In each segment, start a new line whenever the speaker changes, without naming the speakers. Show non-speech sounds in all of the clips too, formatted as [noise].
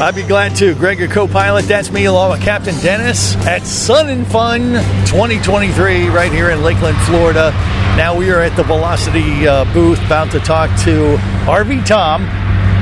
I'd be glad to. Greg, your co-pilot. That's me, along with Captain Dennis at Sun and Fun 2023, right here in Lakeland, Florida. Now we are at the Velocity uh, booth, about to talk to RV Tom.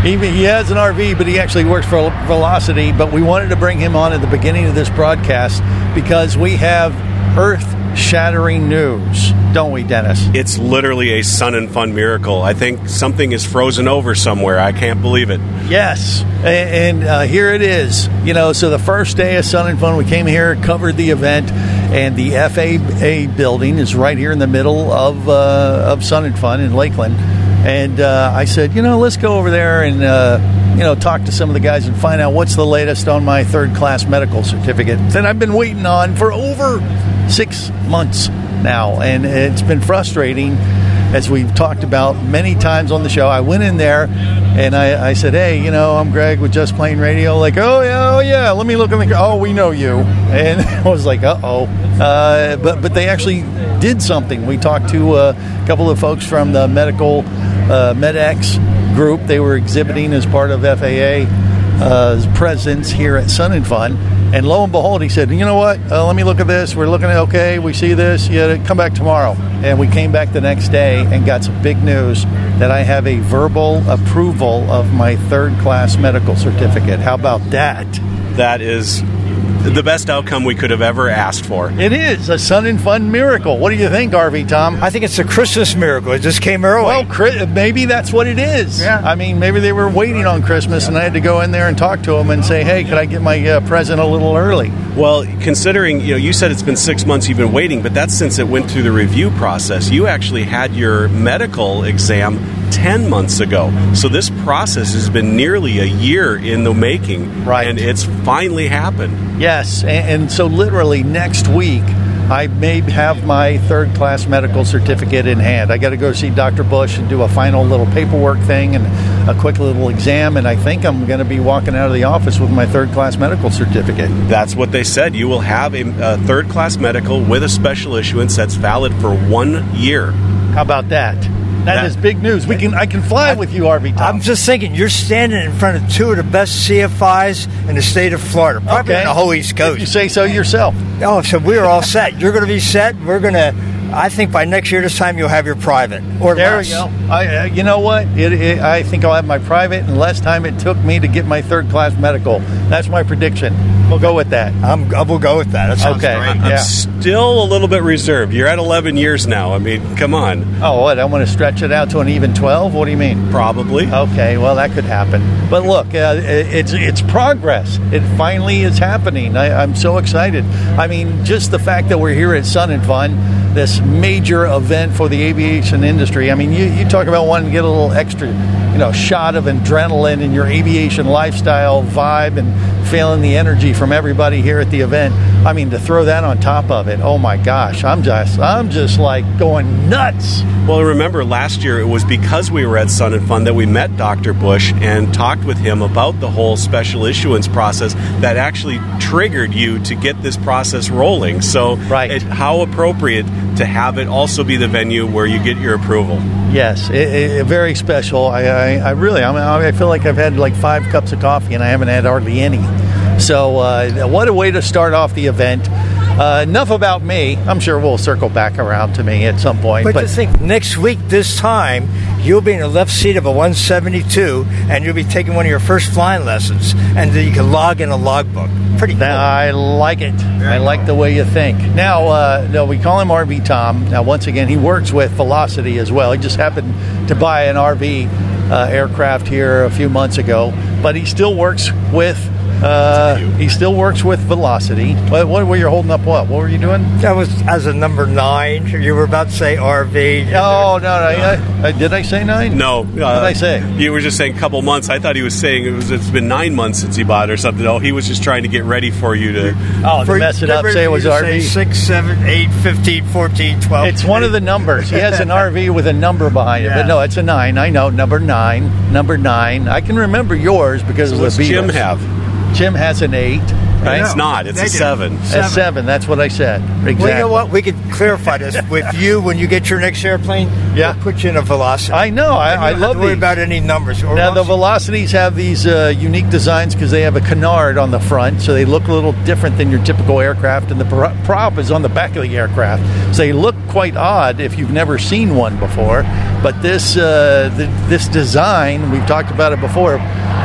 He, he has an RV, but he actually works for Velocity. But we wanted to bring him on at the beginning of this broadcast because we have earth-shattering news, don't we, Dennis?
It's literally a sun and fun miracle. I think something is frozen over somewhere. I can't believe it.
Yes, and, and uh, here it is. You know, so the first day of Sun and Fun, we came here, covered the event, and the FAA building is right here in the middle of uh, of Sun and Fun in Lakeland. And uh, I said, you know, let's go over there and uh, you know talk to some of the guys and find out what's the latest on my third class medical certificate that I've been waiting on for over six months now, and it's been frustrating as we've talked about many times on the show. I went in there and I, I said, "Hey, you know, I'm Greg with Just Plane Radio." Like, "Oh yeah, oh yeah, let me look in the. Oh, we know you." And [laughs] I was like, "Uh oh," uh, but but they actually did something. We talked to a couple of folks from the medical uh, MedX group. They were exhibiting as part of FAA uh, presence here at Sun and Fun. And lo and behold, he said, "You know what? Uh, let me look at this. We're looking at okay. We see this. Yeah, come back tomorrow." And we came back the next day and got some big news that I have a verbal approval of my third class medical certificate. How about that?
That is the best outcome we could have ever asked for.
It is a Sun and Fun miracle. What do you think, RV Tom?
I think it's a Christmas miracle. It just came early.
Well, maybe that's what it is.
Yeah.
I mean, maybe they were waiting on Christmas, and I had to go in there and talk to them and say, "Hey, could I get my uh, present a little early?"
Well, considering you know, you said it's been six months you've been waiting, but that's since it went through the review process. You actually had your medical exam ten months ago, so this process has been nearly a year in the making,
Right.
And it's finally happened.
Yes, and, so literally next week, I may have my third class medical certificate in hand. I got to go see Dr. Bush and do a final little paperwork thing and a quick little exam, and I think I'm going to be walking out of the office with my third class medical certificate.
That's what they said. You will have a, a third class medical with a special issuance that's valid for one year.
How about that?
That-
that is big news. We can I can fly with you, RV Tom.
I'm just thinking, you're standing in front of two of the best CFIs in the state of Florida, probably in the whole East
If you say so yourself.
Oh, so we're all set. You're going to be set. We're going to. I think by next year this time you'll have your private or
There
less.
we go. I, uh, you know what? It, it, I think I'll have my private in less time it took me to get my third class medical. That's my prediction. We'll go with that.
I'm, I will go with that. That
Okay.
great.
I'm
Yeah.
still a little bit reserved. You're at 11 years now. I mean, come on.
Oh, what? I want to stretch it out to an even 12? What do you mean?
Probably.
Okay, well that could happen. But look, uh, it's it's progress. It finally is happening. I, I'm so excited. I mean, just the fact that we're here at Sun and Fun, this major event for the aviation industry. I mean, you, you talk about wanting to get a little extra, know, shot of adrenaline in your aviation lifestyle vibe and feeling the energy from everybody here at the event. I mean, to throw that on top of it, oh my gosh, I'm just I'm just like going nuts.
Well, remember last year it was because we were at Sun and Fun that we met Dr. Bush and talked with him about the whole special issuance process that actually triggered you to get this process rolling. So,
Right.
it, how appropriate to have it also be the venue where you get your approval.
Yes, it, it, very special. I, I, I really, I, mean, I feel like I've had like five cups of coffee and I haven't had hardly any. So, uh, what a way to start off the event. Uh, enough about me. I'm sure we'll circle back around to me at some point.
But, just think, next week this time you'll be in the left seat of a 172, and you'll be taking one of your first flying lessons, and then you can log in a logbook. Pretty cool.
I like it. I like the way you think. Now, uh, no, we call him RV Tom. Now, once again, he works with Velocity as well. He just happened to buy an RV Uh, aircraft here a few months ago, but he still works with Uh, he still works with Velocity. What, what were you holding up? What? What were you doing?
That was as a number nine. You were about to say RV.
Oh no, no. I, I, did I say nine?
No. Uh,
What did I say?
You were just saying a couple months. I thought he was saying it was. It's been nine months since he bought it or something. Oh, he was just trying to get ready for you to.
Oh, to mess it up. Say it was RV.
6, 7, 8, 15, 14, 12.
It's one of the numbers. He has an [laughs] RV with a number behind it,
Yeah.
but no, it's a nine. I know number nine, number nine. I can remember yours because
So
of
what's
the Beatles.
Jim have?
Jim has an eight. Right?
It's not. It's a
Negative.
seven.
A seven. That's what I said. Exactly.
Well, you know what? We could clarify this [laughs] with you when you get your next airplane.
Yeah.
we'll put you in a Velocity.
I know. I,
You don't
I love
to worry
these.
about any numbers. Or
Now the
else-
Velocities have these uh, unique designs because they have a canard on the front, so they look a little different than your typical aircraft, and the prop is on the back of the aircraft, so they look quite odd if you've never seen one before. But this uh, the, this design, we've talked about it before,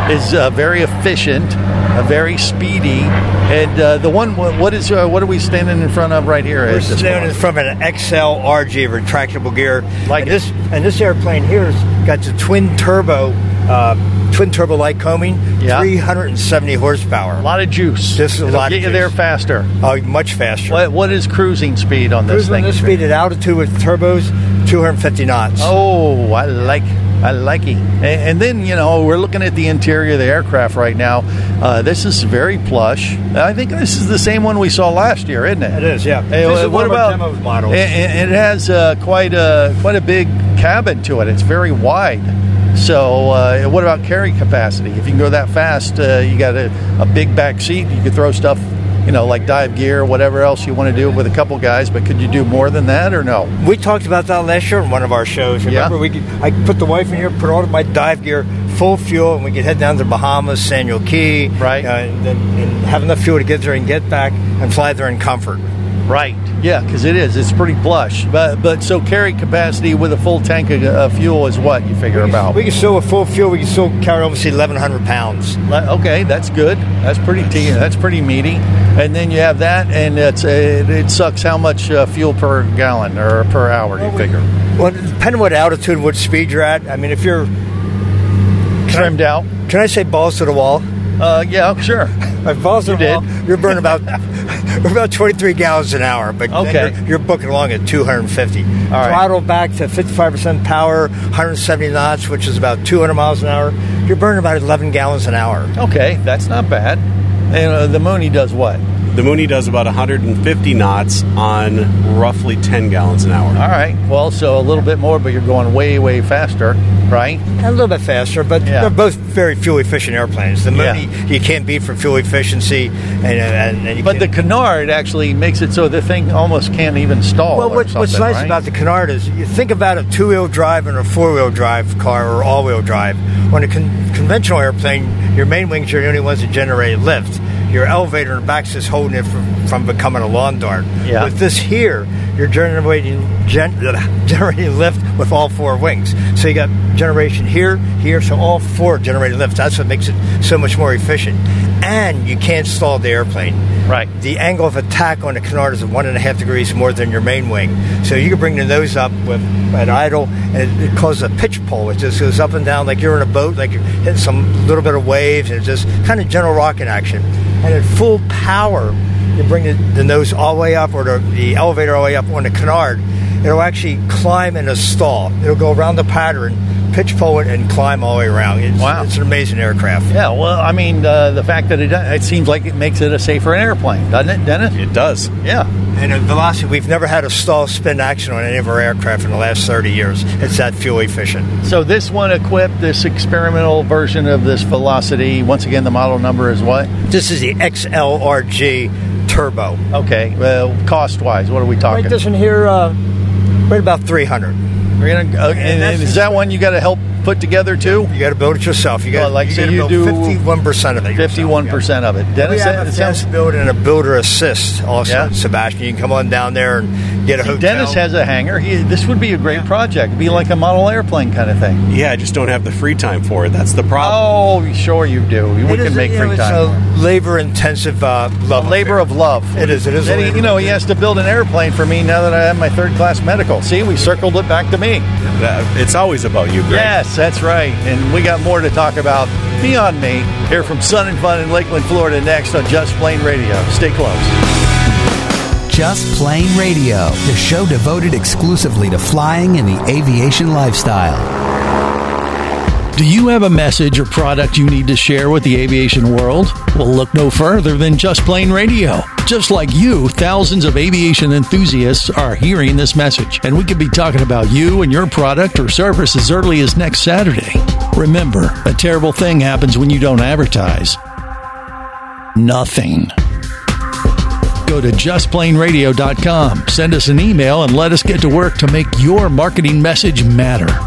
is uh, very efficient, uh, very speedy, and uh, the one what is uh, what are we standing in front of right here?
We're standing
moment?
from an XL RG retractable gear.
Like
and this and this airplane here's got the twin turbo, uh, twin turbo Lycoming,
Yeah.
370 horsepower.
a lot of juice.
This is
It'll
lot
get
of
you there faster.
Oh, much faster.
What, what is cruising speed on this
Cruising
thing?
this speed at altitude with turbos, 250 knots.
Oh, I like I like it. And, then you know we're looking at the interior of the aircraft right now. Uh, this is very plush. I think this is the same one we saw last year, isn't it?
It is, yeah.
Hey,
This is
what
one of our
about
demo models.
It, it- has uh, quite a quite a big cabin to it. It's very wide. So, uh, what about carry capacity? If you can go that fast, uh, you got a, a big back seat. You could throw stuff, you know, like dive gear, whatever else you want to do with a couple guys. But could you do more than that, or no?
We talked about that last year in one of our shows. Remember,
Yeah.
we could, I put the wife in here, put all of my dive gear, full fuel, and we could head down to the Bahamas, Samuel Key,
Right.
uh, and, and have enough fuel to get there and get back, and fly there in comfort.
Right. Yeah, because it is. It's pretty plush. But but so carry capacity with a full tank of uh, fuel is what you figure about.
We can still, with full fuel, we can still carry obviously 1,100 pounds.
Le- okay, that's good. That's pretty t- That's pretty meaty. And then you have that, and it's it, it sucks how much uh, fuel per gallon or per hour. You figure
Well, depending what altitude and what speed you're at. I mean, if you're,
trimmed out.
can I say balls to the wall?
Uh, yeah, sure.
Like balls
You
the
did.
wall, you're burning about [laughs] about 23 gallons an hour, but
Okay.
you're, you're booking along at 250.
right.
Throttle back to 55% power, 170 knots, which is about 200 miles an hour. You're burning about 11 gallons an hour.
Okay, that's not bad. And uh, the Mooney does what?
The Mooney does about 150 knots on roughly 10 gallons an hour.
All right. Well, so a little bit more, but you're going way way faster, right?
A little bit faster, but
Yeah.
they're both very fuel efficient airplanes. The
Yeah.
Mooney you can't beat for fuel efficiency, and, and, and you
But the
can't-
canard actually makes it so the thing almost can't even stall.
Well,
or
what, what's nice
right?
about the Canard is you think about a two wheel drive and a four wheel drive car or all wheel drive. On a con- conventional airplane, your main wings are the only ones that generate lift. Your elevator in the back's just holding it from, from becoming a lawn dart.
Yeah.
With this here, you're generating gen- [laughs] generating lift with all four wings. So you got generation here, here, so all four generating lift. That's what makes it so much more efficient. And you can't stall the airplane.
Right.
The angle of attack on the canard is one and a half degrees more than your main wing. So you can bring the nose up with at idle, and it, it causes a pitch pull. It just goes up and down like you're in a boat, like you're hitting some little bit of waves, and it's just kind of gentle rocking action. And at full power, you bring the, the nose all the way up, or the, the elevator all the way up on the canard. It'll actually climb in a stall. It'll go around the pattern, pitch pull it, and climb all the way around. It's,
Wow.
it's an amazing aircraft.
Yeah, well, I mean, uh, the fact that it it seems like it makes it a safer airplane, doesn't it, Dennis?
It does.
Yeah.
And at Velocity, we've never had a stall spin action on any of our aircraft in the last 30 years. It's that fuel efficient.
So this one equipped this experimental version of this Velocity. Once again, the model number is what?
This is the XLRG Turbo.
Okay. Well, cost wise, what are we talking?
Right this one here, uh, right about 300.
We're gonna, uh, and,
And
is that one you got to help put together too?
You got to build it yourself. You got
Well, like,
you
so
gotta
you
build
do
51% of it.
Fifty-one percent of it.
We
Dennis,
have
it
a
sounds.
build and a builder assist also,
Yeah.
Sebastian. You can come on down there and get a
See,
hotel.
Dennis has a hangar. He, this would be a great project. It'd be like a model airplane kind of thing.
Yeah, I just don't have the free time for it. That's the problem.
Oh, sure you do. We
It
can
is a-
make
you know,
free
it's a labor-intensive uh, love
A labor of love.
It is. It is. a
And he, you know, he has to build an airplane for me now that I have my third class medical. See, we circled it back to me.
That- It's always about you, Greg.
Yes, that's right. And we got more to talk about beyond me here from Sun and Fun in Lakeland, Florida, next on Just Plane Radio. Stay close.
Just Plane Radio, the show devoted exclusively to flying and the aviation lifestyle.
Do you have a message or product you need to share with the aviation world? Well, look no further than Just Plane Radio. Just like you, thousands of aviation enthusiasts are hearing this message, and we could be talking about you and your product or service as early as next Saturday. Remember, a terrible thing happens when you don't advertise. Nothing. Go to justplaneradio.com, send us an email, and let us get to work to make your marketing message matter.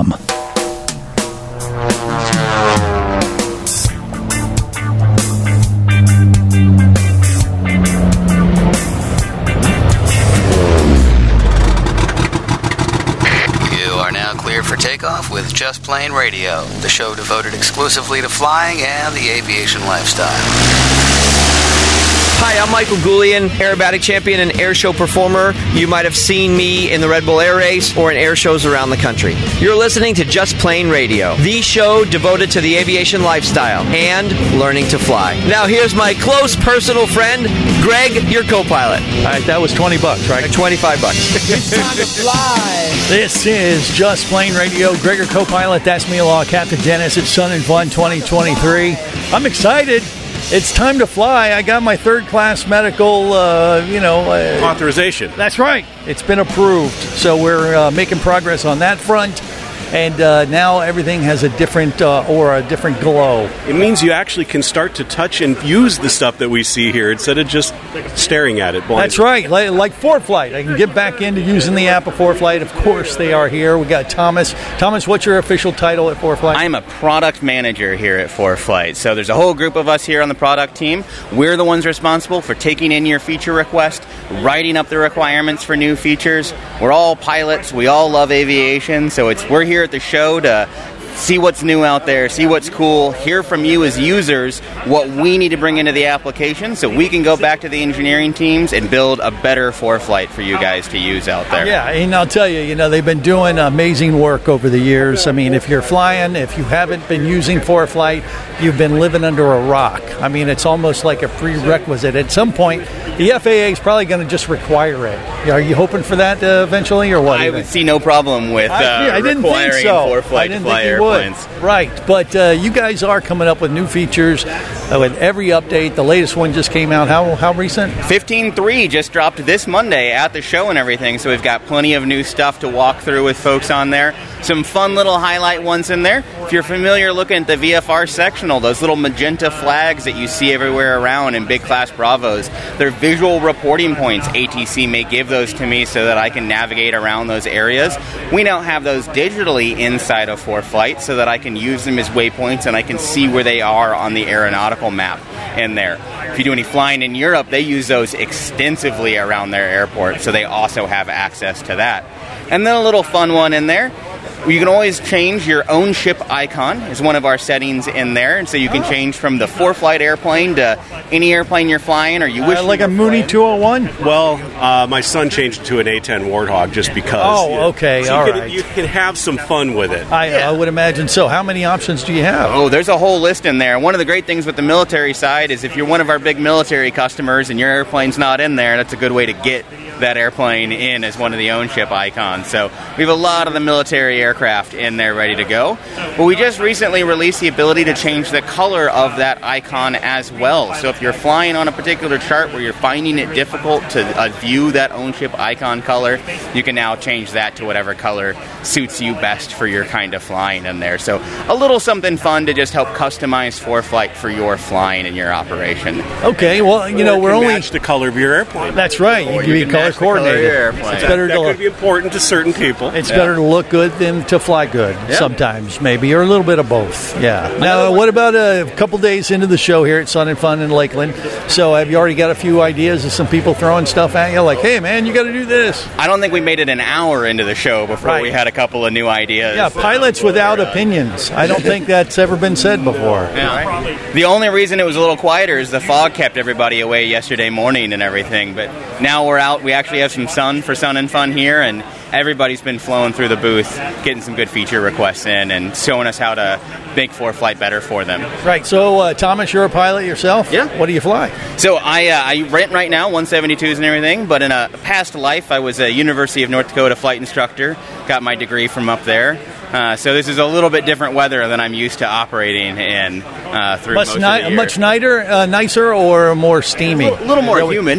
You are now cleared for takeoff with Just Plane Radio, the show devoted exclusively to flying and the aviation lifestyle.
Hi, I'm Michael Goulian, aerobatic champion and air show performer. You might have seen me in the Red Bull Air Race or in air shows around the country. You're listening to Just Plane Radio, the show devoted to the aviation lifestyle and learning to fly. Now, here's my close personal friend, Greg, your co-pilot.
All right, that was 20 bucks, right?
25 bucks. It's time to fly.
This is Just Plane Radio. Gregor co-pilot, that's me along Captain Dennis. It's Sun and Fun 2023. I'm excited. It's time to fly. I got my third class medical, uh, you know, uh,
Authorization.
That's right. It's been approved. So we're uh, making progress on that front. And uh, now everything has a different uh, or a different glow.
It means you actually can start to touch and use the stuff that we see here instead of just staring at it blindly.
That's right. Like, like ForeFlight. I can get back into using the app of ForeFlight. Of course, they are here. We got Thomas. Thomas, what's your official title at ForeFlight?
I'm a product manager here at ForeFlight. So there's a whole group of us here on the product team. We're the ones responsible for taking in your feature request, writing up the requirements for new features. We're all pilots. We all love aviation. So it's we're here at the show to see what's new out there, see what's cool, hear from you as users what we need to bring into the application so we can go back to the engineering teams and build a better ForeFlight for you guys to use out there.
Yeah, and I'll tell you, you know, they've been doing amazing work over the years. I mean, if you're flying, if you haven't been using ForeFlight, you've been living under a rock. I mean, it's almost like a prerequisite. At some point, the FAA is probably going to just require it. Are you hoping for that uh, eventually, or what?
I would
think?
see no problem with uh,
I, I didn't think
requiring
so.
ForeFlight
I didn't think you would. Right, but uh, you guys are coming up with new features Oh, with every update. The latest one just came out. How how recent?
15.3 just dropped this Monday at the show and everything, so we've got plenty of new stuff to walk through with folks on there. Some fun little highlight ones in there. If you're familiar looking at the VFR sectional, those little magenta flags that you see everywhere around in big class Bravos, they're visual reporting points. ATC may give those to me so that I can navigate around those areas. We now have those digitally inside of ForeFlight so that I can use them as waypoints and I can see where they are on the aeronautical map in there. If you do any flying in Europe, they use those extensively around their airport, so they also have access to that. And then a little fun one in there. You can always change your own ship icon is one of our settings in there, and so you can change from the ForeFlight airplane to any airplane you're flying, or you wish
Uh,
you
like a Mooney 201?
Well, uh, my son changed it to an A10 Warthog just because.
Oh, okay,
So
all
you, can,
right.
you can have some fun with it.
I, I would imagine so. How many options do you have?
Oh, there's a whole list in there. One of the great things with the military side is if you're one of our big military customers and your airplane's not in there, that's a good way to get that airplane in as one of the own ship icons. So we have a lot of the military aircraft in there ready to go. But we just recently released the ability to change the color of that icon as well. So if you're flying on a particular chart where you're finding it difficult to uh, view that own ship icon color, you can now change that to whatever color suits you best for your kind of flying in there. So a little something fun to just help customize ForeFlight for your flying and your operation.
Okay, well, you know, we're
can
only.
match the color of your airplane.
That's right. You
Or
can
you
be
can
color coordinated. It's better
that
to
could be important to certain people.
It's better to look good than to fly good sometimes, maybe, or a little bit of both. Yeah. Now, what about a couple days into the show here at Sun and Fun in Lakeland? So, have you already got a few ideas of some people throwing stuff at you? Like, hey, man, you got to do this.
I don't think we made it an hour into the show before
Right.
we had a couple of new ideas.
Yeah, pilots without opinions. I don't think that's ever been said before.
Yeah. The only reason it was a little quieter is the fog kept everybody away yesterday morning and everything. But now we're out. We actually have some sun for Sun and Fun here, and everybody's been flowing through the booth, getting some good feature requests in, and showing us how to make ForeFlight better for them.
Right. So, uh, Thomas, you're a pilot yourself.
Yeah.
What do you fly?
So I uh, I rent right now 172s and everything, but in a past life I was a University of North Dakota flight instructor. Got my degree from up there. Uh, so this is a little bit different weather than I'm used to operating in uh, through
much
most
ni-
of the year.
Much nicer, uh, nicer, or more steamy?
A little, little more so
humid.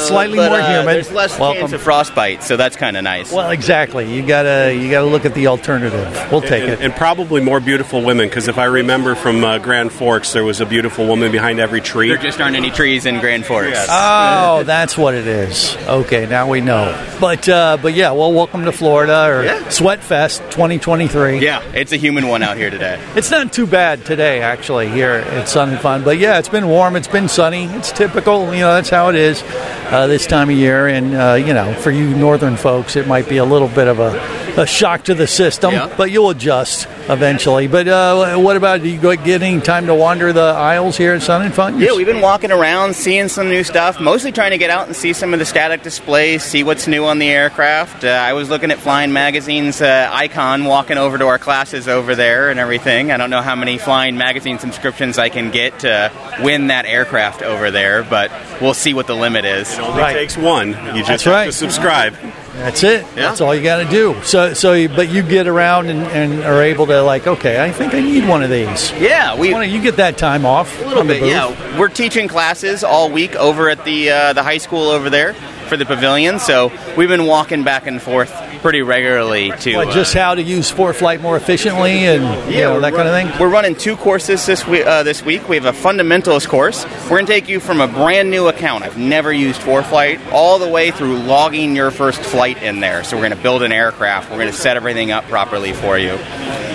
slightly
but,
more humid.
There's less
Welcome.
chance of frostbite, so that's kind of nice.
Well, exactly. You gotta you gotta look at the alternative. We'll take
and,
it.
And probably more beautiful women, because if I remember from uh, Grand Forks, there was a beautiful woman behind every tree.
There just aren't any trees in Grand Forks. Yes.
Oh, that's what it is. Okay, now we know. But uh, but yeah, well, welcome to Florida or
yeah.
Sweatfest 2020. 23.
Yeah, it's a human one out here today.
it's not too bad today, actually, here at Sun and Fun. But yeah, it's been warm, it's been sunny. It's typical, you know, that's how it is uh, this time of year. And, uh, you know, for you northern folks, it might be a little bit of a a shock to the system,
Yeah.
but you'll adjust eventually. But uh, what about do you go getting time to wander the aisles here at Sun and Fun?
Yeah, we've been walking around, seeing some new stuff. Mostly trying to get out and see some of the static displays, see what's new on the aircraft. Uh, I was looking at Flying Magazine's uh, icon, walking over to our classes over there and everything. I don't know how many Flying Magazine subscriptions I can get to win that aircraft over there, but we'll see what the limit is.
It only
Right.
takes one. You just
That's
have
right.
to subscribe.
That's it.
Yeah.
That's all you got to do. So, so, you- but you get around and, and are able to like, okay, I think I need one of these.
Yeah, we
don't you get that time off?
A little bit, yeah. We're teaching classes all week over at the uh, the high school over there for the pavilion. So we've been walking back and forth pretty regularly to
What,
uh,
just how to use ForeFlight more efficiently and you know, that kind of thing.
We're running two courses this week. Uh, this week we have a fundamentals course. We're going to take you from a brand new account. I've never used ForeFlight all the way through logging your first flight in there. So we're going to build an aircraft. We're going to set everything up properly for you.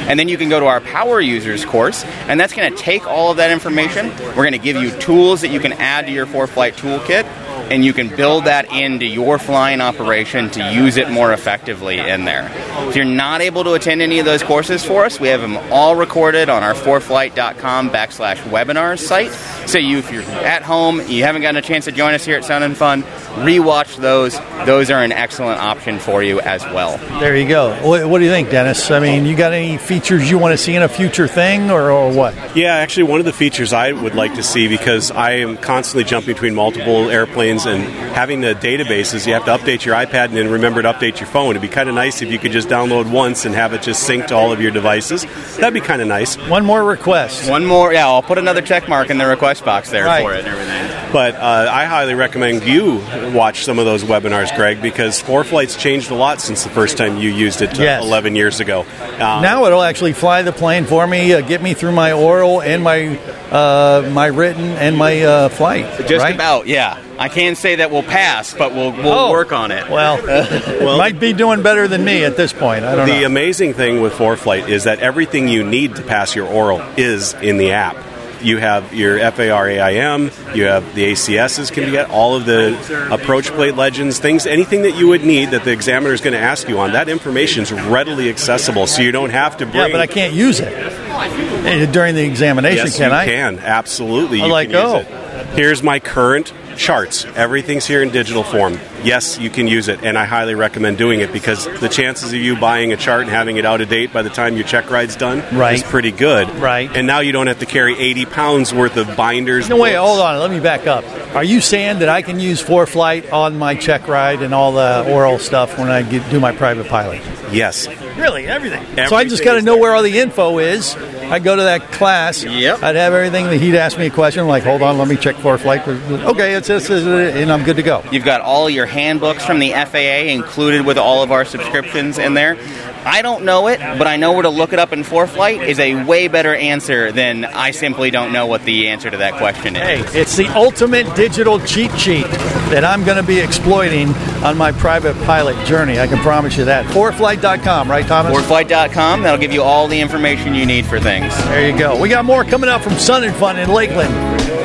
And then you can go to our power users course, and that's going to take all of that information. We're going to give you tools that you can add to your ForeFlight toolkit, and you can build that into your flying operation to use it more effectively in there. If you're not able to attend any of those courses for us, we have them all recorded on our foreflight.com backslash webinars site. So you, if you're at home, you haven't gotten a chance to join us here at Sun and Fun, rewatch those. Those are an excellent option for you as well.
There you go. What, what do you think, Dennis? I mean, you got any features you want to see in a future thing, or, or what?
Yeah, actually, one of the features I would like to see because I am constantly jumping between multiple airplanes and having the databases, you have to update your iPad and then remember to update your phone. It'd be kind of nice if you could just download once and have it just sync to all of your devices. That'd be kind of nice.
One more request.
One more, yeah, I'll put another check mark in the request box there
Right.
for it and everything.
But uh, I highly recommend you watch some of those webinars, Greg, because Four ForeFlight's changed a lot since the first time you used it uh,
Yes.
11 years ago. Uh,
Now it'll actually fly the plane for me, uh, get me through my oral and my uh, my written and my uh, flight.
Just
right?
about, yeah. I can't say that we'll pass, but we'll we'll
Oh.
work on it.
Well, [laughs] well, might be doing better than me at this point. I don't
the
know.
amazing thing with Four ForeFlight is that everything you need to pass your oral is in the app. You have your FAR-AIM, you have the ACSs can you get all of the approach plate legends, things, anything that you would need that the examiner is going to ask you on. That information is readily accessible, so you don't have to bring.
Yeah, but I can't use it during the examination,
yes,
can
you
I?
can absolutely.
I'm
You
like,
can use
oh.
it. Here's my current charts. Everything's here in digital form. Yes, you can use it, and I highly recommend doing it because the chances of you buying a chart and having it out of date by the time your check ride's done
Right.
is pretty good.
Right.
And now you don't have to carry 80 pounds worth of binders.
No, wait, hold on. Let me back up. Are you saying that I can use ForeFlight on my check ride and all the oral stuff when I get, do my private pilot?
Yes.
Really, everything. so I just got to know where all the info is. I go to that class.
Yep.
I'd have everything that he'd ask me a question. I'm like, hold on, let me check ForeFlight. Okay, it's this, this, this, and I'm good to go.
You've got all your handbooks from the FAA included with all of our subscriptions in there. I don't know it, but I know where to look it up in ForeFlight is a way better answer than I simply don't know what the answer to that question is.
Hey, it's the ultimate digital cheat sheet that I'm going to be exploiting on my private pilot journey. I can promise you that. ForeFlight.com, right, Thomas?
ForeFlight.com, that'll give you all the information you need for things.
There you go. We got more coming up from Sun and Fun in Lakeland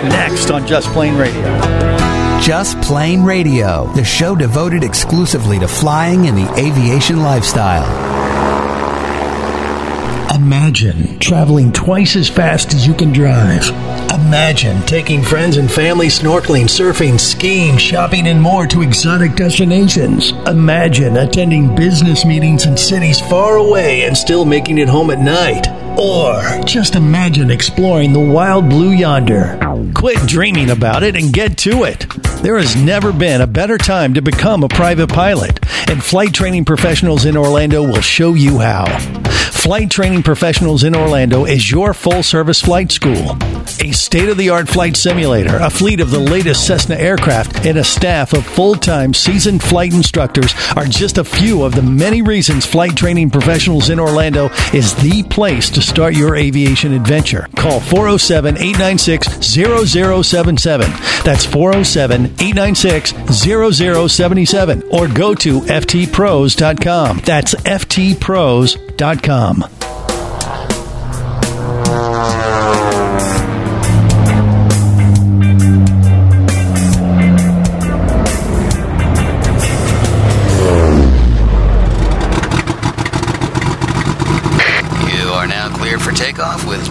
next on Just Plane Radio.
Just Plane Radio, the show devoted exclusively to flying and the aviation lifestyle.
Imagine traveling twice as fast as you can drive. Imagine taking friends and family snorkeling, surfing, skiing, shopping, and more to exotic destinations. Imagine attending business meetings in cities far away and still making it home at night. Or just imagine exploring the wild blue yonder.
Quit dreaming about it and get to it. There has never been a better time to become a private pilot, and Flight Training Professionals in Orlando will show you how. Flight Training Professionals in Orlando is your full service flight school. A state of the art flight simulator, a fleet of the latest Cessna aircraft, and a staff of full time seasoned flight instructors are just a few of the many reasons Flight Training Professionals in Orlando is the place to start your aviation adventure. Call 407 896 0077. That's 407 896 0077. Or go to ftpros.com. That's ftpros.com.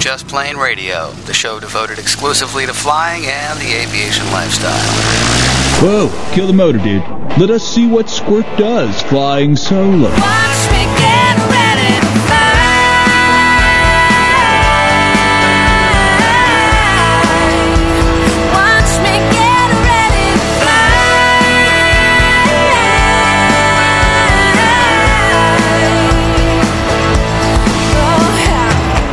Just Plane Radio, the show devoted exclusively to flying and the aviation lifestyle.
Whoa, kill the motor, dude. Let us see what Squirt does flying solo.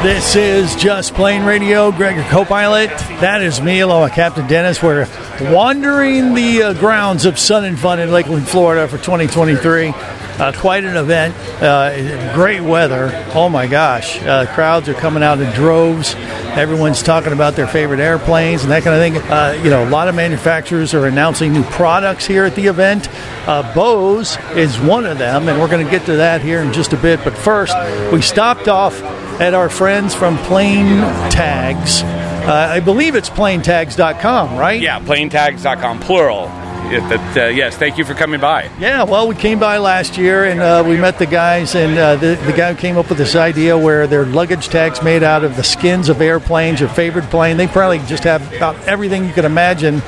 This is Just Plane Radio. Greg, your co-pilot. That is me, along with Captain Dennis. We're wandering the uh, grounds of Sun and Fun in Lakeland, Florida for 2023. Uh, quite an event. Uh, great weather. Oh my gosh. Uh, crowds are coming out in droves. Everyone's talking about their favorite airplanes and that kind of thing. Uh, you know, a lot of manufacturers are announcing new products here at the event. Uh, Bose is one of them, and we're going to get to that here in just a bit. But first, we stopped off at our friends from Plane Tags. Uh, I believe it's planetags.com, right?
Yeah, planetags.com, plural. That, uh, yes, thank you for coming by.
Yeah, well, we came by last year and uh, we met the guys, and uh, the, the guy came up with this idea where their luggage tags made out of the skins of airplanes, your favorite plane. They probably just have about everything you could imagine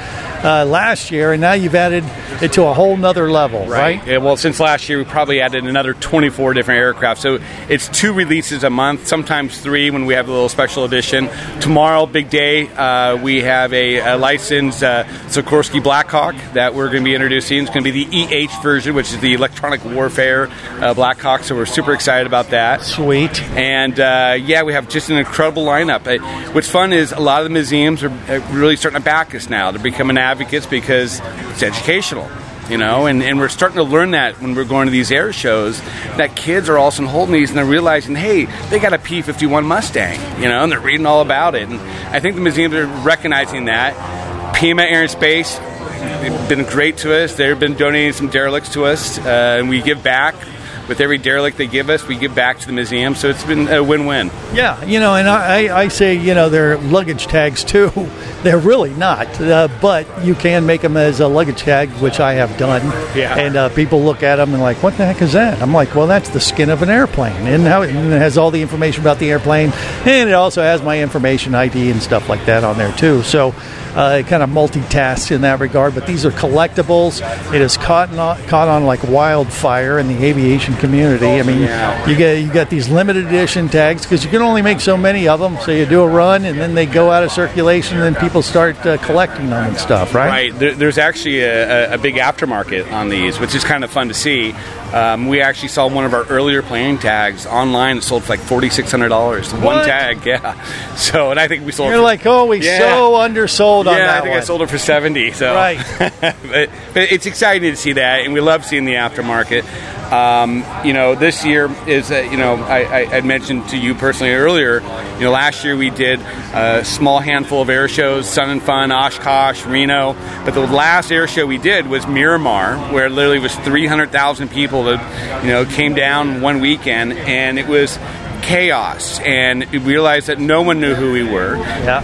uh, last year, and now you've added it to a whole nother level, right?
Yeah, well, since last year, we probably added another 24 different aircraft. So it's two releases a month, sometimes three when we have a little special edition. Tomorrow, big day, uh, we have a, a licensed uh, Sikorsky Blackhawk that we're going to be introducing. It's going to be the EH version, which is the electronic warfare uh, Blackhawk. So we're super excited about that.
Sweet.
And uh, yeah, we have just an incredible lineup. Uh, what's fun is a lot of the museums are uh, really starting to back us now. They're becoming advocates because it's educational. You know, and, and we're starting to learn that when we're going to these air shows, that kids are all of a sudden holding these and they're realizing, hey, they got a P 51 Mustang, you know, and they're reading all about it. And I think the museums are recognizing that. Pima Air and Space, they've been great to us. They've been donating some derelicts to us, uh, and we give back with every derelict they give us, we give back to the museum. So it's been a win-win.
Yeah, you know, and I, I- say, you know, they're luggage tags too. [laughs] They're really not, uh, but you can make them as a luggage tag, which I have done.
Yeah.
And uh, people look at them and like, what the heck is that? I'm like, well, that's the skin of an airplane, and how it, and it has all the information about the airplane, and it also has my information ID and stuff like that on there too. So. Uh, it kind of multitasks in that regard, but these are collectibles. It is caught on, caught on like wildfire in the aviation community. I mean, you get you got these limited edition tags because you can only make so many of them. So you do a run, and then they go out of circulation, and then people start uh, collecting them and stuff, right?
Right. There, there's actually a, a, big aftermarket on these, which is kind of fun to see. Um, we actually saw one of our earlier playing tags online. It sold for like forty six hundred dollars. One tag, [laughs] yeah. So, and I think we sold.
You're
for-
like, oh, we
Yeah.
so undersold on
yeah,
that
I think
one.
I sold it for seventy. So
Right. [laughs]
but, but it's exciting to see that, and we love seeing the aftermarket. Um, you know, this year is uh, you know I, I, I mentioned to you personally earlier. You know, last year we did a small handful of air shows: Sun and Fun, Oshkosh, Reno. But the last air show we did was Miramar, where literally was three hundred thousand people that you know came down one weekend, and it was chaos and we realized that no one knew who we were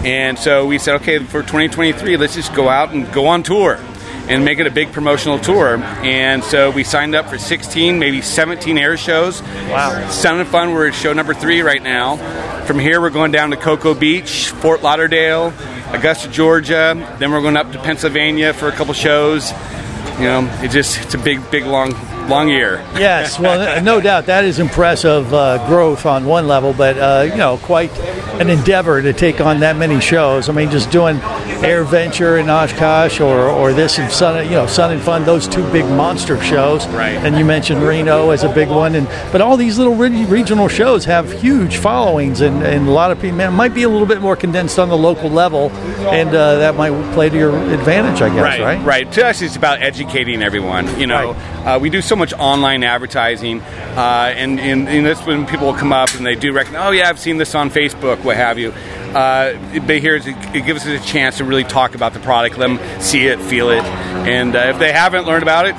and so we said okay for 2023 let's just go out and go on tour and make it a big promotional tour. And so we signed up for 16 maybe 17 air shows. Wow. Sun and fun. We're at show number three right now. From here we're going down to cocoa beach fort lauderdale augusta georgia. Then we're going up to pennsylvania for a couple shows. You know it just it's a big big long long year
yes, well, [laughs] no doubt that is impressive uh, growth on one level, but uh, you know, quite an endeavor to take on that many shows. I mean, just doing Air Venture in Oshkosh or, or this and Sun, you know, Sun and Fun, those two big monster shows.
Right.
And you mentioned Reno as a big one, and but all these little re- regional shows have huge followings, and, and a lot of people it might be a little bit more condensed on the local level, and uh, that might play to your advantage, I guess.
right,
Right.
right. To us, it's about educating everyone. You know, uh, we do so much online advertising, uh, and, and, and that's when people will come up and they do recognize, oh, yeah, I've seen this on Facebook, what have you. Uh, but here's it, gives us a chance to really talk about the product, let them see it, feel it, and uh, if they haven't learned about it,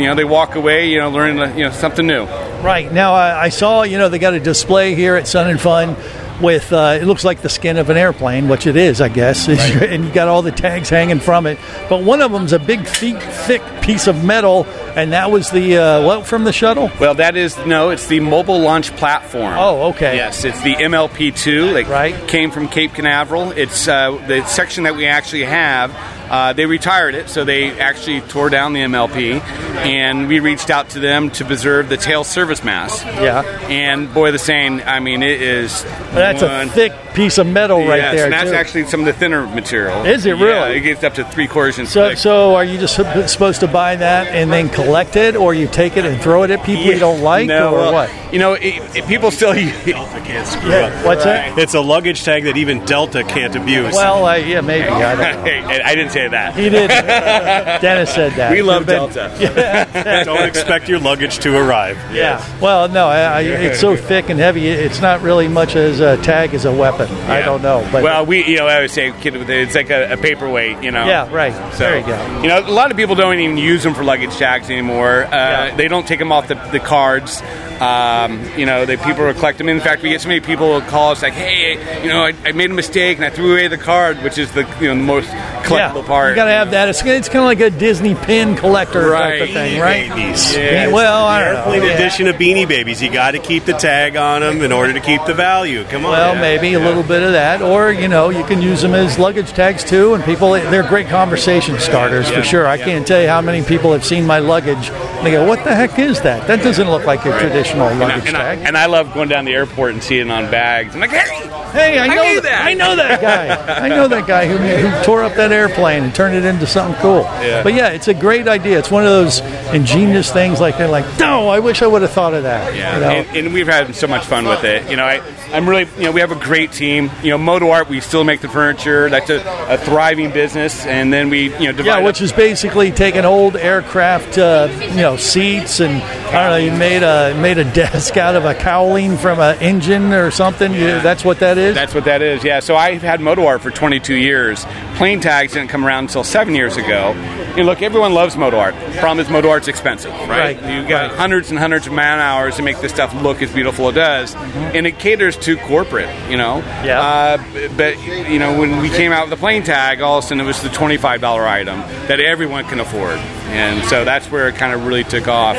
you know, they walk away, you know, learning you know something new.
Right now, I, I saw you know they got a display here at Sun and Fun with uh, it looks like the skin of an airplane, which it is, I guess, [laughs] and you got all the tags hanging from it. But one of them's a big, thick, thick piece of metal, and that was the uh, what from the shuttle.
Well, that is no, it's the mobile launch platform.
Oh, okay.
Yes, it's the MLP2. Like right. came from Cape Canaveral. It's uh, the section that we actually have. Uh, they retired it, so they actually tore down the MLP, and we reached out to them to preserve the tail service mast.
Yeah.
And boy, the saying, I mean, it is.
That's
one-
a thick piece of metal right
Yes,
there.
and that's
too.
actually some of the thinner material.
Is it
Yeah,
really?
it gets up to three quarters inch
So,
thick.
so are you just supposed to buy that and then collect it, or you take it and throw it at people you don't like,
no,
or
well,
what?
You know, it, it- people still.
Delta can't screw
Yeah,
up.
what's that?
It's a luggage tag that even Delta can't abuse.
Well, uh, yeah, maybe. I don't [laughs] know.
I didn't say that.
He did. [laughs] Dennis said that.
we love
been-
Delta. [laughs] Don't expect your luggage to arrive.
Yeah. Well, no, I, it's so thick and heavy. It's not really much as a tag as a weapon. I don't know, but
well, we, you know, I would say it's like a, a paperweight, you know.
Yeah, right.
So,
There you go.
You know, a lot of people don't even use them for luggage tags anymore. Uh, They don't take them off the, the cards. Um, you know, they people will collect them. In fact, we get so many people who call us like, "Hey, you know, I, I made a mistake and I threw away the card," which is the you know the most collectible part.
You got to have that. It's, it's kind of like a Disney pin collector type
Right.
of thing, right?
Babies.
Yeah, well, I don't know.
Edition of Beanie Babies. You got to keep the tag on them in order to keep the value. Come on.
Well, maybe a little bit of that, or you know, you can use them as luggage tags too. And people, they're great conversation starters for
Yeah.
sure. I can't tell you how many people have seen my luggage. And they go, "What the heck is that? That doesn't look like a traditional
And I,
luggage
and, I,
tag."
and I love going down the airport and seeing it on bags. I'm like, hey,
Hey, I
I
know
knew
that.
that.
I know that [laughs] guy. I know that guy who, who tore up that airplane and turned it into something cool.
Yeah.
But yeah, it's a great idea. It's one of those ingenious things. Like they're like, no, I wish I would have thought of that.
Yeah,
You know?
and, and we've had so much fun with it. You know, I, I'm really, you know, we have a great team. You know, Moto Art, we still make the furniture. That's a, a thriving business. And then we, you know,
Yeah, which is basically taking old aircraft, uh, you know, seats and I don't know. You made a made a [laughs] desk out of a cowling from an engine or something. You, that's what that is.
That's what that is. Yeah. So I've had MotoArt for 22 years. Plane tags didn't come around until seven years ago, And look, everyone loves moto art. Problem is, MotoArt's expensive, right?
Right.
You got hundreds and hundreds of man hours to make this stuff look as beautiful as it does, and it caters to corporate. You know,
Yeah.
Uh, but you know, when we came out with the plane tag, all of a sudden it was the twenty-five dollar item that everyone can afford, and so that's where it kind of really took off.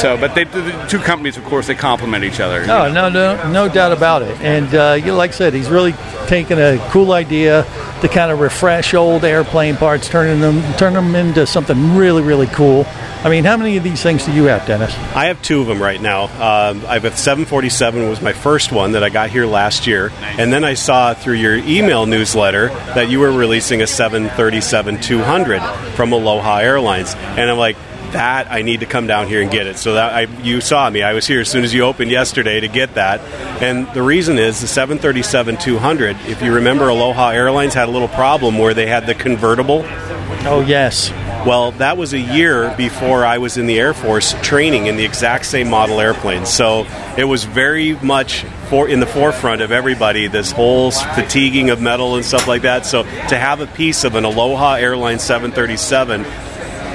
So, but they, the two companies, of course, they complement each other.
No, no, no, no doubt about it. And uh, you know, like I said, he's really taken a cool idea to kind of refresh old airplane parts, turning them, turn them into something really, really cool. I mean, how many of these things do you have, Dennis?
I have two of them right now. Um, I have a 747 was my first one that I got here last year, and then I saw through your email newsletter that you were releasing a 737 200 from Aloha Airlines, and I'm like. That I need to come down here and get it. So that I, you saw me. I was here as soon as you opened yesterday to get that. And the reason is the 737 200. If you remember, Aloha Airlines had a little problem where they had the convertible
Oh, yes.
well, that was a year before I was in the Air Force training in the exact same model airplane. So it was very much for in the forefront of everybody. This whole fatiguing of metal and stuff like that. So to have a piece of an Aloha Airlines 737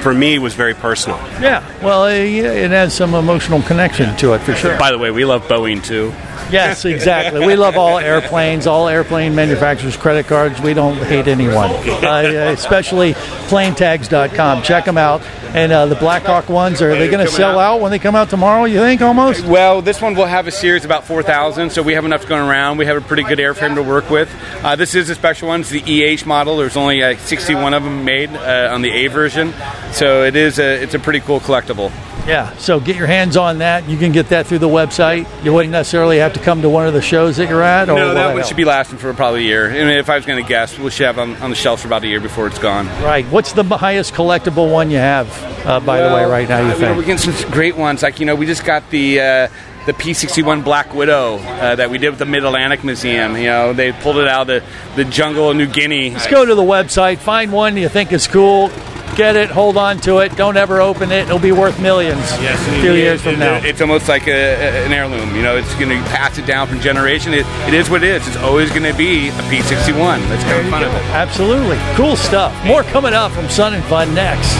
for me was very personal.
Yeah. Well, uh, yeah, it has some emotional connection to it for sure.
By the way, we love Boeing too.
Yes, exactly. We love all airplanes, all airplane manufacturers' credit cards. We don't hate anyone, uh, especially planetags.com. Check them out. And uh, the Blackhawk ones, are they going to sell out when they come out tomorrow, you think, almost?
Well, this one will have a series about 4,000, so we have enough going around. We have a pretty good airframe to work with. Uh, this is a special one. It's the EH model. There's only uh, 61 of them made uh, on the A version, so it is a, it's a pretty cool collectible.
Yeah, so get your hands on that. You can get that through the website. You wouldn't necessarily have to come to one of the shows that you're at. Or
no, that one should be lasting for probably a year. I mean, if I was going to guess, we should have on, on the shelf for about a year before it's gone.
Right. What's the highest collectible one you have, uh, by the way, right now, you
uh, know,
think?
we're getting some great ones. Like you know, we just got the uh, the P61 Black Widow uh, that we did with the Mid Atlantic Museum. You know, they pulled it out of the, the jungle of New Guinea.
Let's go to the website, find one you think is cool, get it, hold on to it, don't ever open it. It'll be worth millions
Yes,
a few years from now.
It's almost like a, a- an heirloom. You know, it's going to pass it down from generation. It, it is what it is. It's always going to be a P61. Let's have fun of it.
Absolutely. Cool stuff. More coming up from Sun and Fun next.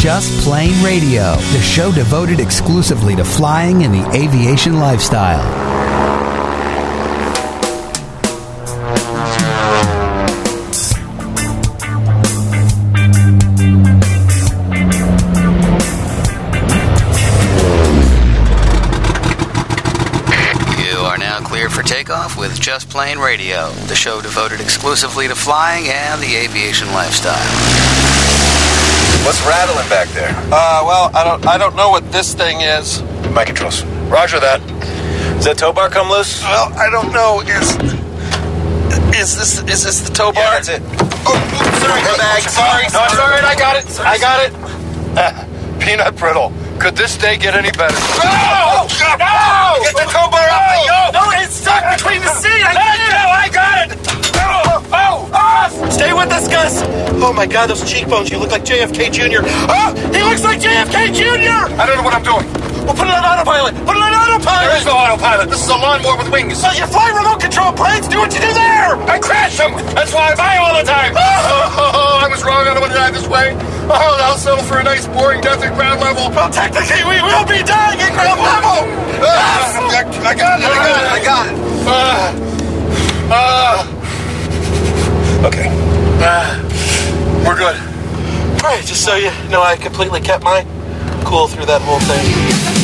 Just Plane Radio, the show devoted exclusively to flying and the aviation lifestyle.
With Just Plane Radio, the show devoted exclusively to flying and the aviation lifestyle.
What's rattling back there? Uh, well, I don't, I don't know what this thing is. My controls. Roger that. Is that tow bar come loose? Well, I don't know. Is, is this, is this the tow bar? Yeah, that's it. Oh, oops, sorry, bag. Sorry, no, it's all right. I got it. I got it. Ah, [laughs] peanut brittle. Could this day get any better? No! No! Get the tow bar off the yoke! No, it's stuck between the seat. I Let it go. I got it. Oh! Oh! Ah! Stay with us, Gus. Oh my God, those cheekbones! You look like JFK Jr. Ah! He looks like JFK Jr. I don't know what I'm doing. Well, put it on autopilot. Put it on autopilot. There is no autopilot. This is a lawnmower with wings. Well, you fly remote control planes. Do what you do there. I crash them. That's why I buy all the time. [laughs] Oh, I was wrong. I don't want to die this way. Oh, I'll settle for a nice, boring death at ground level. Well, technically, we will be dying at ground level. Ah, I got it. I got it. I got it. Ah. Ah. okay. Ah. We're good. All right, just so you know, I completely kept my cool through that whole thing.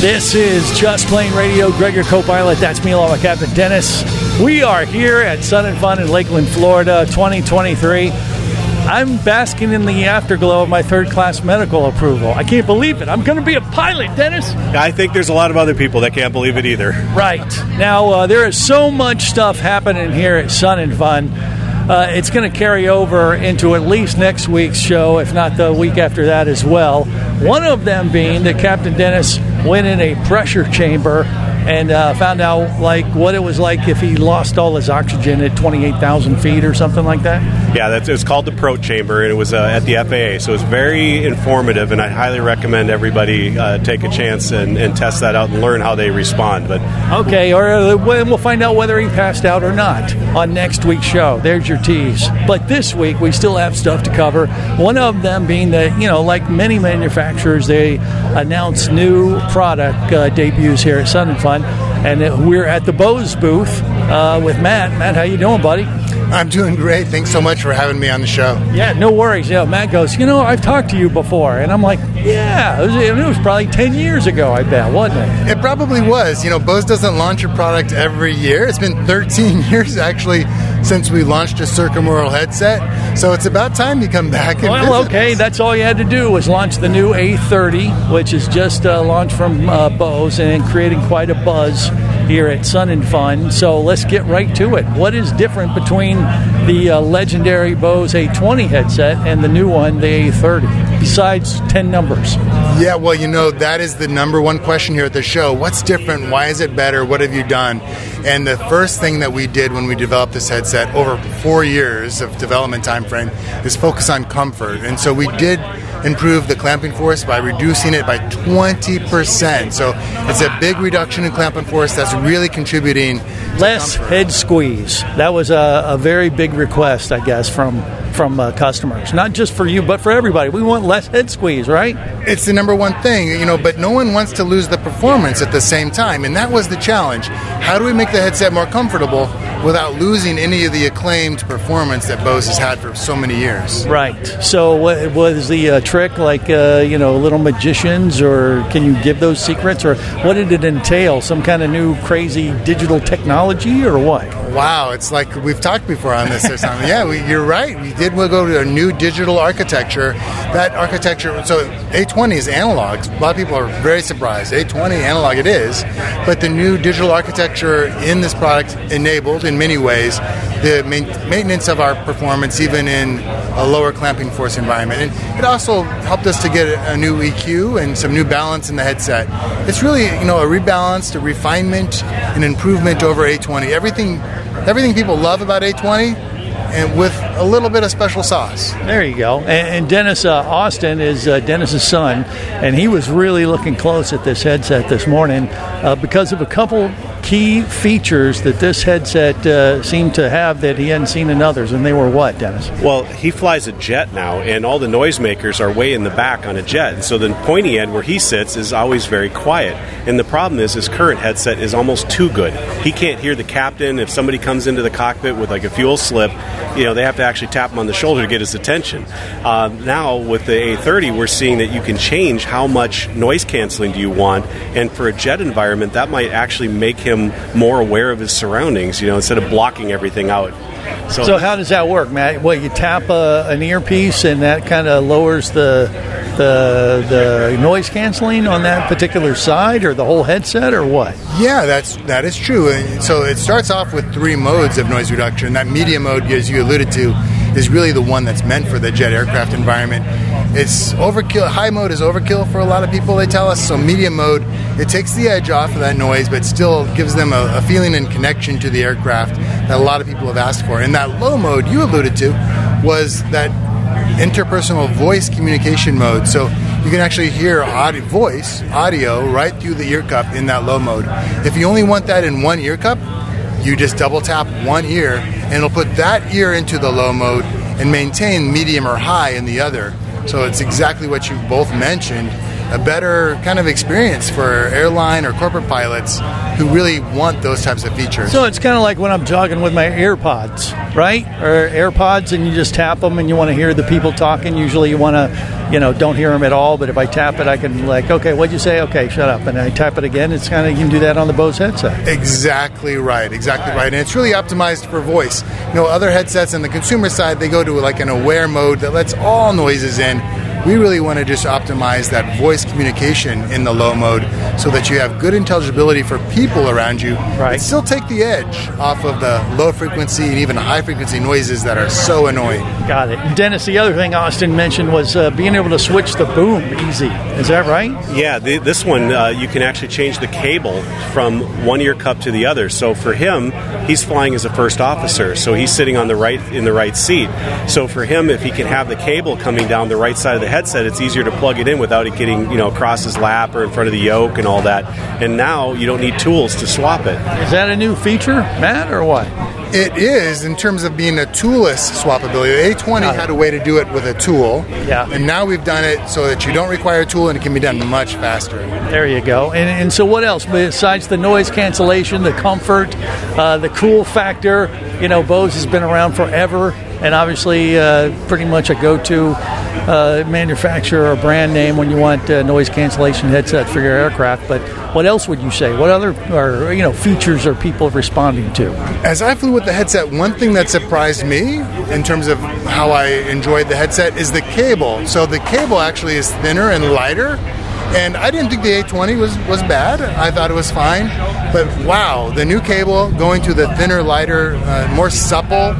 This is Just Plane Radio. Greg, your co-pilot. That's me, along with Captain Dennis. We are here at Sun and Fun in Lakeland, Florida, 2023. I'm basking in the afterglow of my third-class medical approval. I can't believe it. I'm going to be a pilot, Dennis.
I think there's a lot of other people that can't believe it either.
Right. Now, uh, there is so much stuff happening here at Sun and Fun. Uh, it's going to carry over into at least next week's show, if not the week after that as well. One of them being that Captain Dennis went in a pressure chamber and uh, found out like what it was like if he lost all his oxygen at 28,000 feet or something like that.
Yeah, that's it's called the Pro Chamber, and it was uh, at the FAA, so it's very informative, and I highly recommend everybody uh, take a chance and, and test that out and learn how they respond. But
Okay, or uh, we'll find out whether he passed out or not on next week's show. There's your tease. But this week we still have stuff to cover. One of them being that you know, like many manufacturers, they announce new product uh, debuts here at Sun and Fun, and uh, we're at the Bose booth uh, with Matt. Matt, how you doing, buddy?
I'm doing great. Thanks so much for having me on the show.
Yeah, no worries. Yeah, Matt goes, you know, I've talked to you before, and I'm like, yeah, it was, it was probably ten years ago, I bet, wasn't it?
It probably was. You know, Bose doesn't launch a product every year. It's been 13 [laughs] years actually since we launched a circumaural headset, so it's about time you come back. And
Well, okay, that's all you had to do was launch the new A30, which is just uh, launched from uh, Bose and creating quite a buzz here at Sun and Fun. So let's get right to it. What is different between the uh, legendary Bose A20 headset and the new one, the A30, besides 10 numbers?
Yeah, well, you know, that is the number one question here at the show. What's different? Why is it better? What have you done? And the first thing that we did when we developed this headset over four years of development time frame is focus on comfort. And so we did improve the clamping force by reducing it by 20%. So it's a big reduction in clamping force that's really contributing
Less head squeeze. That was a, a very big request, I guess, from from uh, customers. Not just for you, but for everybody. We want less head squeeze, right?
It's the number one thing, you know, but no one wants to lose the performance at the same time. And that was the challenge. How do we make the headset more comfortable without losing any of the acclaimed performance that Bose has had for so many years?
Right. So, what was the uh, trick? Like, uh, you know, little magicians, or can you give those secrets, or what did it entail? Some kind of new crazy digital technology, or what?
Wow, it's like we've talked before on this or something. yeah, we, you're right. We did we'll go to a new digital architecture. That architecture, so A20 is analog. A lot of people are very surprised. A20 analog it is, but the new digital architecture in this product enabled in many ways the main, maintenance of our performance even in a lower clamping force environment. And it also helped us to get a, new EQ and some new balance in the headset. It's really, you know, a rebalanced, a refinement, an improvement over A20. Everything everything people love about A20 and with a little bit of special sauce.
There you go. And, and Dennis uh, Austin is uh, Dennis's son, and he was really looking close at this headset this morning uh, because of a couple key features that this headset uh, seemed to have that he hadn't seen in others. And they were what, Dennis?
Well, he flies a jet now, and all the noisemakers are way in the back on a jet. And so the pointy end where he sits is always very quiet. And the problem is his current headset is almost too good. He can't hear the captain. If somebody comes into the cockpit with like a fuel slip, you know, they have to actually tap him on the shoulder to get his attention. Uh, now with the A30, we're seeing that you can change how much noise canceling do you want, and for a jet environment, that might actually make him more aware of his surroundings. You know, instead of blocking everything out.
So, how does that work, Matt? Well, you tap a, an earpiece, and that kind of lowers the the the noise canceling on that particular side, or the whole headset, or what?
Yeah, that's that is true. And so it starts off with three modes of noise reduction. That media mode, as you alluded to, is really the one that's meant for the jet aircraft environment. It's overkill. High mode is overkill for a lot of people. They tell us. So medium mode, it takes the edge off of that noise, but still gives them a, a feeling and connection to the aircraft that a lot of people have asked for. And that low mode you alluded to was that interpersonal voice communication mode. So you can actually hear audio, voice audio right through the ear cup in that low mode. If you only want that in one ear cup, you just double tap one ear and it'll put that ear into the low mode and maintain medium or high in the other. So it's exactly what you both mentioned a better kind of experience for airline or corporate pilots who really want those types of features.
So it's kind of like when I'm jogging with my AirPods, right? Or AirPods, and you just tap them, and you want to hear the people talking. Usually, you want to, you know, don't hear them at all. But if I tap it, I can like, okay, what'd you say? Okay, shut up, and I tap it again. It's kind of you can do that on the Bose headset.
Exactly right, exactly right. And it's really optimized for voice. You know, other headsets on the consumer side, they go to like an aware mode that lets all noises in. We really want to just optimize that voice communication in the low mode so that you have good intelligibility for people around you,
right.
but still take the edge off of the low frequency and even high frequency noises that are so annoying.
Got it. Dennis, the other thing Austin mentioned was uh, being able to switch the boom easy. Is that right?
Yeah, the, this one uh, you can actually change the cable from one ear cup to the other. So for him, he's flying as a first officer, so he's sitting on the right in the right seat. So for him, if he can have the cable coming down the right side of the headset, it's easier to plug it in without it getting you know across his lap or in front of the yoke and all that. And now you don't need tools to swap it.
Is that a new feature, Matt, or what?
It is in terms of being a toolless swappability. The A20 had a way to do it with a tool.
Yeah.
And now we've done it so that you don't require a tool and it can be done much faster.
There you go. And, and so, what else besides the noise cancellation, the comfort, uh, the cool factor? You know, Bose has been around forever, and obviously, uh, pretty much a go-to uh, manufacturer or brand name when you want uh, noise cancellation headsets for your aircraft. But what else would you say? What other or you know features are people responding to?
As I flew with the headset, one thing that surprised me in terms of how I enjoyed the headset is the cable. So the cable actually is thinner and lighter. And I didn't think the A20 was, was bad. I thought it was fine. But wow, the new cable going to the thinner, lighter, uh, more supple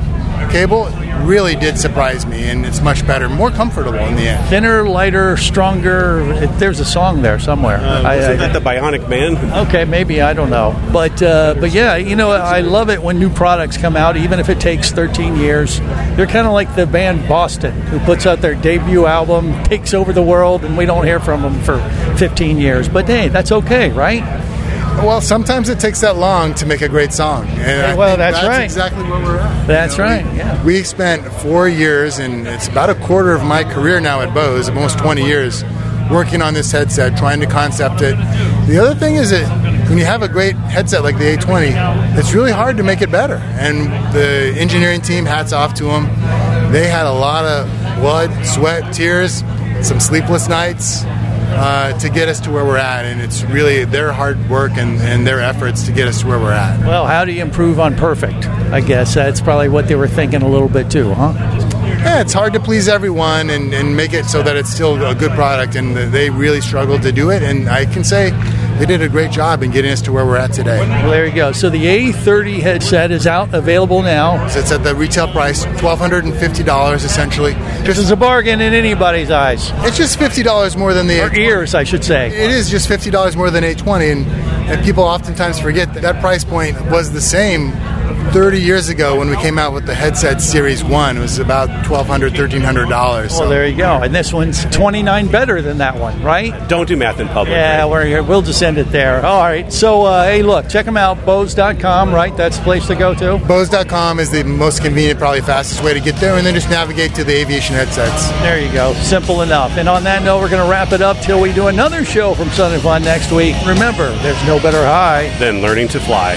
cable really did surprise me, and it's much better, more comfortable in the end.
Thinner, lighter, stronger. There's a song there somewhere.
Uh, isn't that the Bionic Man?
Okay, maybe I don't know, but uh, but yeah, you know, I love it when new products come out, even if it takes 13 years. They're kind of like the band Boston, who puts out their debut album, takes over the world, and we don't hear from them for 15 years. But hey, that's okay, right?
Well, sometimes it takes that long to make a great song. And
well, that's
that's
right.
exactly where we're at.
That's right. Yeah.
We spent four years, and it's about a quarter of my career now at Bose, almost 20 years, working on this headset, trying to concept it. The other thing is that when you have a great headset like the A20, it's really hard to make it better. And the engineering team, hats off to them. They had a lot of blood, sweat, tears, some sleepless nights. Uh, to get us to where we're at, and it's really their hard work and, and their efforts to get us to where we're at.
Well, how do you improve on perfect? I guess that's probably what they were thinking a little bit too, huh?
Yeah, it's hard to please everyone and, and make it so that it's still a good product, and they really struggled to do it. And I can say they did a great job in getting us to where we're at today.
Well, there you go. So the A30 headset is out, available now.
So it's at the retail price, twelve hundred and fifty dollars, essentially.
This is a bargain in anybody's eyes.
It's just fifty dollars more than the
or ears, I should say.
It is just fifty dollars more than A20, and and people oftentimes forget that that price point was the same 30 years ago when we came out with the headset series 1 it was about $1200 $1300
Well, there you go. And this one's 29 better than that one, right?
Don't do math in public.
Yeah, we're here. We'll just end it there. All right. So, uh, hey, look, check them out. Bose.com, right? That's the place to go to.
Bose.com is the most convenient, probably fastest way to get there, and then just navigate to the aviation headsets.
There you go. Simple enough. And on that note, we're going to wrap it up till we do another show from Sun and Fun next week. Remember, there's no better high
than learning to fly.